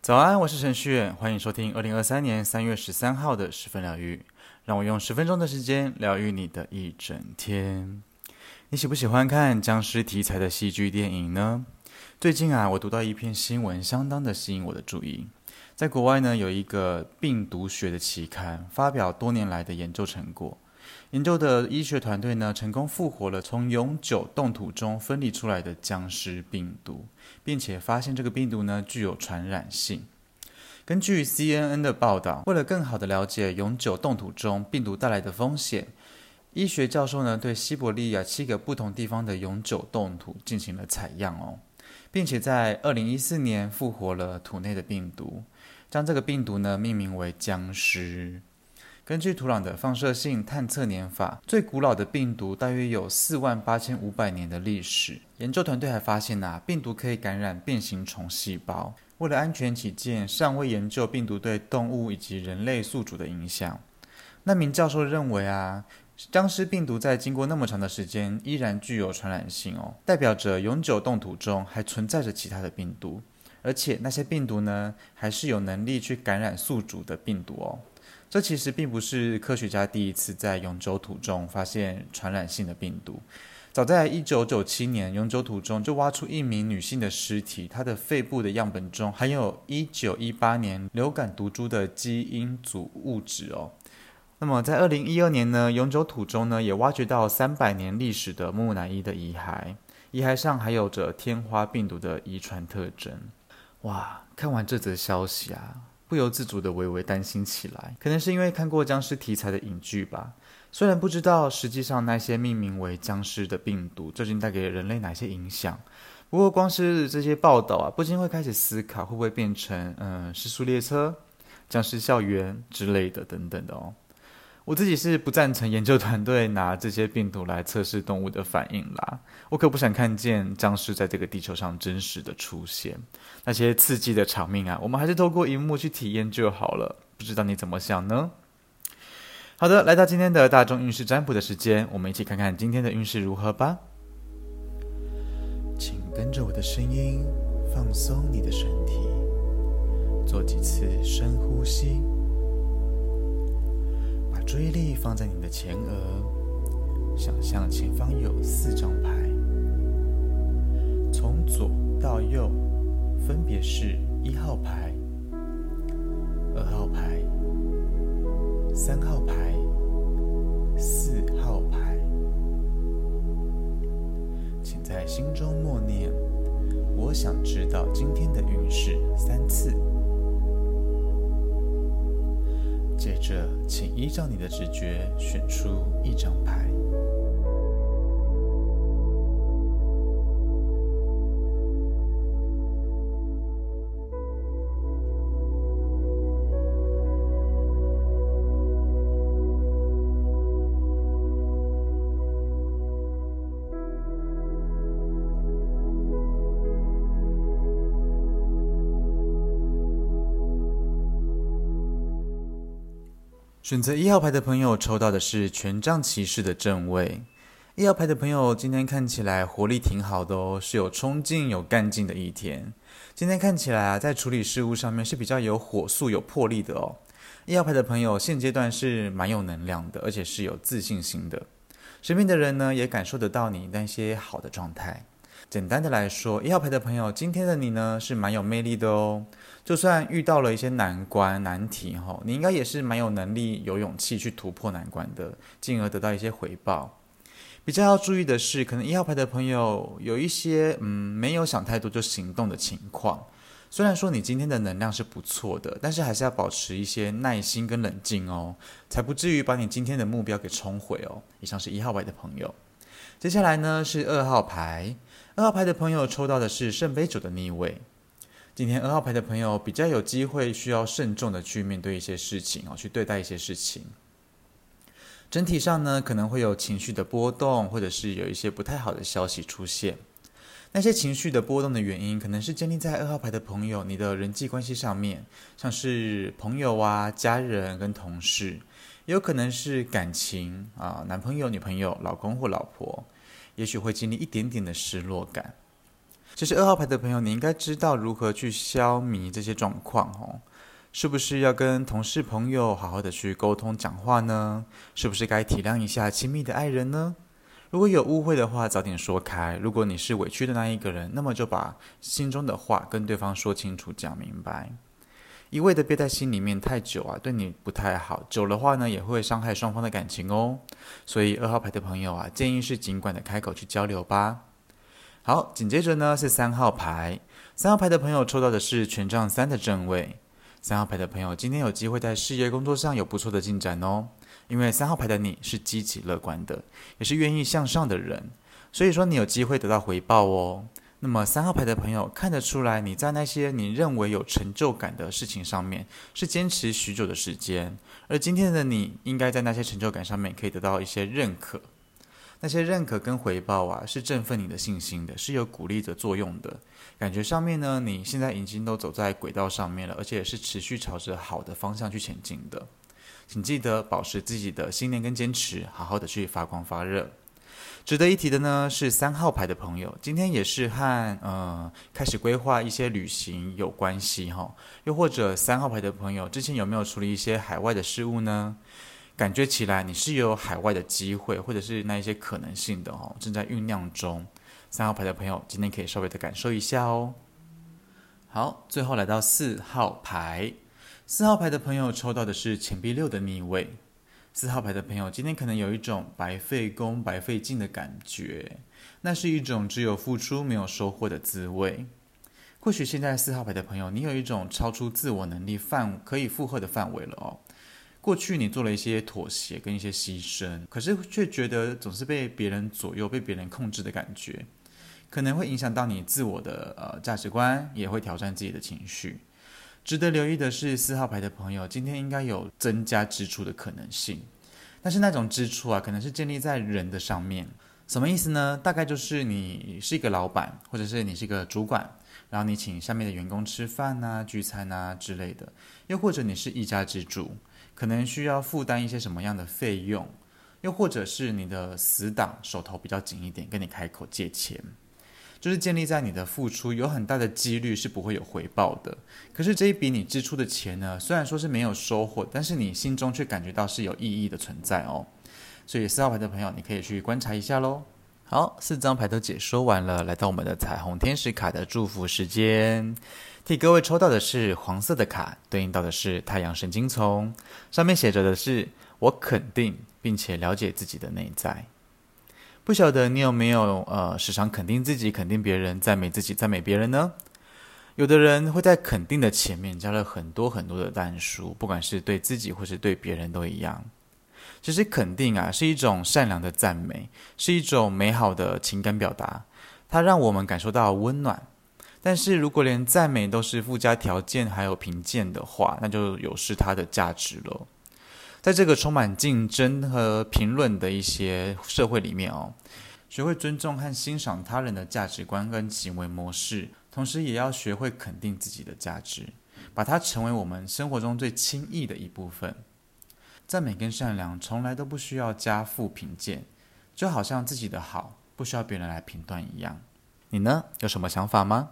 早安，我是陈旭，欢迎收听二零二三年三月十三号的十分疗愈。让我用十分钟的时间疗愈你的一整天。你喜不喜欢看僵尸题材的戏剧电影呢？最近啊，我读到一篇新闻，相当的吸引我的注意。在国外呢，有一个病毒学的期刊发表多年来的研究成果。研究的医学团队呢，成功复活了从永久冻土中分离出来的僵尸病毒，并且发现这个病毒呢，具有传染性。根据 CNN 的报道，为了更好地了解永久冻土中病毒带来的风险，医学教授呢，对西伯利亚七个不同地方的永久冻土进行了采样哦，并且在2014年复活了土内的病毒，将这个病毒呢，命名为僵尸。根据土壤的放射性探测年法，最古老的病毒大约有四万八千五百年的历史。研究团队还发现呐、病毒可以感染变形虫细胞。为了安全起见，尚未研究病毒对动物以及人类宿主的影响。那名教授认为啊，僵尸病毒在经过那么长的时间，依然具有传染性哦，代表着永久冻土中还存在着其他的病毒，而且那些病毒呢，还是有能力去感染宿主的病毒哦。这其实并不是科学家第一次在永久土中发现传染性的病毒。早在1997年，永久土中就挖出一名女性的尸体，她的肺部的样本中含有一九一八年流感毒株的基因组物质哦。那么在二零一二年呢，永久土中呢也挖掘到三百年历史的木乃伊的遗骸，遗骸上还有着天花病毒的遗传特征。哇，看完这则消息啊！不由自主的微微担心起来，可能是因为看过僵尸题材的影剧吧。虽然不知道实际上那些命名为僵尸的病毒究竟带给人类哪些影响，不过光是这些报道啊，不禁会开始思考，会不会变成嗯尸速列车、僵尸校园之类的等等的哦。我自己是不赞成研究团队拿这些病毒来测试动物的反应啦，我可不想看见僵尸在这个地球上真实的出现。那些刺激的场面啊，我们还是透过荧幕去体验就好了。不知道你怎么想呢？好的，来到今天的大众运势占卜的时间，我们一起看看今天的运势如何吧。请跟着我的声音，放松你的身体，做几次深呼吸。注意力放在你的前额，想象前方有四张牌，从左到右，分别是一号牌、二号牌、三号牌、依照你的直觉选出一张牌。选择一号牌的朋友抽到的是权杖骑士的正位。一号牌的朋友今天看起来活力挺好的哦，是有冲劲、有干劲的一天。今天看起来啊，在处理事务上面是比较有火速、有魄力的哦。一号牌的朋友现阶段是蛮有能量的，而且是有自信心的。身边的人呢，也感受得到你那些好的状态。简单的来说，一号牌的朋友，今天的你呢是蛮有魅力的哦。就算遇到了一些难关难题，哈，你应该也是蛮有能力、有勇气去突破难关的，进而得到一些回报。比较要注意的是，可能一号牌的朋友有一些嗯没有想太多就行动的情况。虽然说你今天的能量是不错的，但是还是要保持一些耐心跟冷静哦，才不至于把你今天的目标给冲毁哦。以上是一号牌的朋友，接下来呢是二号牌。二号牌的朋友抽到的是圣杯九的逆位。今天二号牌的朋友比较有机会需要慎重的去面对一些事情哦，去对待一些事情。整体上呢，可能会有情绪的波动，或者是有一些不太好的消息出现。那些情绪的波动的原因，可能是建立在二号牌的朋友你的人际关系上面，像是朋友啊、家人跟同事，也有可能是感情啊，男朋友、女朋友、老公或老婆。也许会经历一点点的失落感。其实二号牌的朋友，你应该知道如何去消弭这些状况哦。是不是要跟同事朋友好好的去沟通讲话呢？是不是该体谅一下亲密的爱人呢？如果有误会的话，早点说开。如果你是委屈的那一个人，那么就把心中的话跟对方说清楚、讲明白。一味的憋在心里面太久啊，对你不太好。久的话呢，也会伤害双方的感情哦。所以二号牌的朋友啊，建议是尽管的开口去交流吧。好，紧接着呢是三号牌。三号牌的朋友抽到的是权杖三的正位。三号牌的朋友，今天有机会在事业工作上有不错的进展哦。因为三号牌的你是积极乐观的，也是愿意向上的人，所以说你有机会得到回报哦。那么三号牌的朋友看得出来，你在那些你认为有成就感的事情上面是坚持许久的时间，而今天的你应该在那些成就感上面可以得到一些认可。那些认可跟回报啊，是振奋你的信心的，是有鼓励的作用的。感觉上面呢，你现在已经都走在轨道上面了，而且是持续朝着好的方向去前进的。请记得保持自己的信念跟坚持，好好的去发光发热。值得一提的呢，是三号牌的朋友，今天也是和呃开始规划一些旅行有关系哈。又或者三号牌的朋友，之前有没有处理一些海外的事务呢？感觉起来你是有海外的机会，或者是那一些可能性的哦，正在酝酿中。三号牌的朋友，今天可以稍微的感受一下哦。好，最后来到四号牌，四号牌的朋友抽到的是钱币六的逆位。四号牌的朋友，今天可能有一种白费功、白费劲的感觉，那是一种只有付出没有收获的滋味。或许现在四号牌的朋友，你有一种超出自我能力范可以负荷的范围了哦。过去你做了一些妥协跟一些牺牲，可是却觉得总是被别人左右、被别人控制的感觉，可能会影响到你自我的呃价值观，也会挑战自己的情绪。值得留意的是，四号牌的朋友今天应该有增加支出的可能性，但是那种支出啊，可能是建立在人的上面。什么意思呢？大概就是你是一个老板，或者是你是一个主管，然后你请下面的员工吃饭啊、聚餐啊之类的，又或者你是一家之主。可能需要负担一些什么样的费用，又或者是你的死党手头比较紧一点，跟你开口借钱，就是建立在你的付出有很大的几率是不会有回报的。可是这一笔你支出的钱呢，虽然说是没有收获，但是你心中却感觉到是有意义的存在哦。所以四号牌的朋友，你可以去观察一下喽。好，四张牌都解说完了，来到我们的彩虹天使卡的祝福时间。替各位抽到的是黄色的卡，对应到的是太阳神经丛，上面写着的是“我肯定并且了解自己的内在”。不晓得你有没有呃时常肯定自己、肯定别人、赞美自己、赞美别人呢？有的人会在肯定的前面加了很多很多的但书，不管是对自己或是对别人都一样。其实肯定啊是一种善良的赞美，是一种美好的情感表达，它让我们感受到温暖。但是如果连赞美都是附加条件还有评鉴的话，那就有失它的价值了。在这个充满竞争和评论的一些社会里面哦，学会尊重和欣赏他人的价值观跟行为模式，同时也要学会肯定自己的价值，把它成为我们生活中最轻易的一部分。赞美跟善良从来都不需要加负评鉴，就好像自己的好不需要别人来评断一样。你呢？有什么想法吗？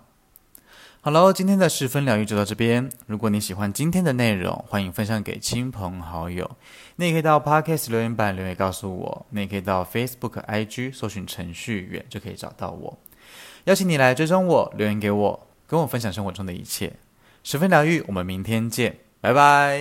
好喽，今天的十分疗愈就到这边。如果你喜欢今天的内容，欢迎分享给亲朋好友。你也可以到 Podcast 留言板留言告诉我，你也可以到 Facebook、IG 搜寻程序员就可以找到我。邀请你来追踪我，留言给我，跟我分享生活中的一切。十分疗愈，我们明天见，拜拜。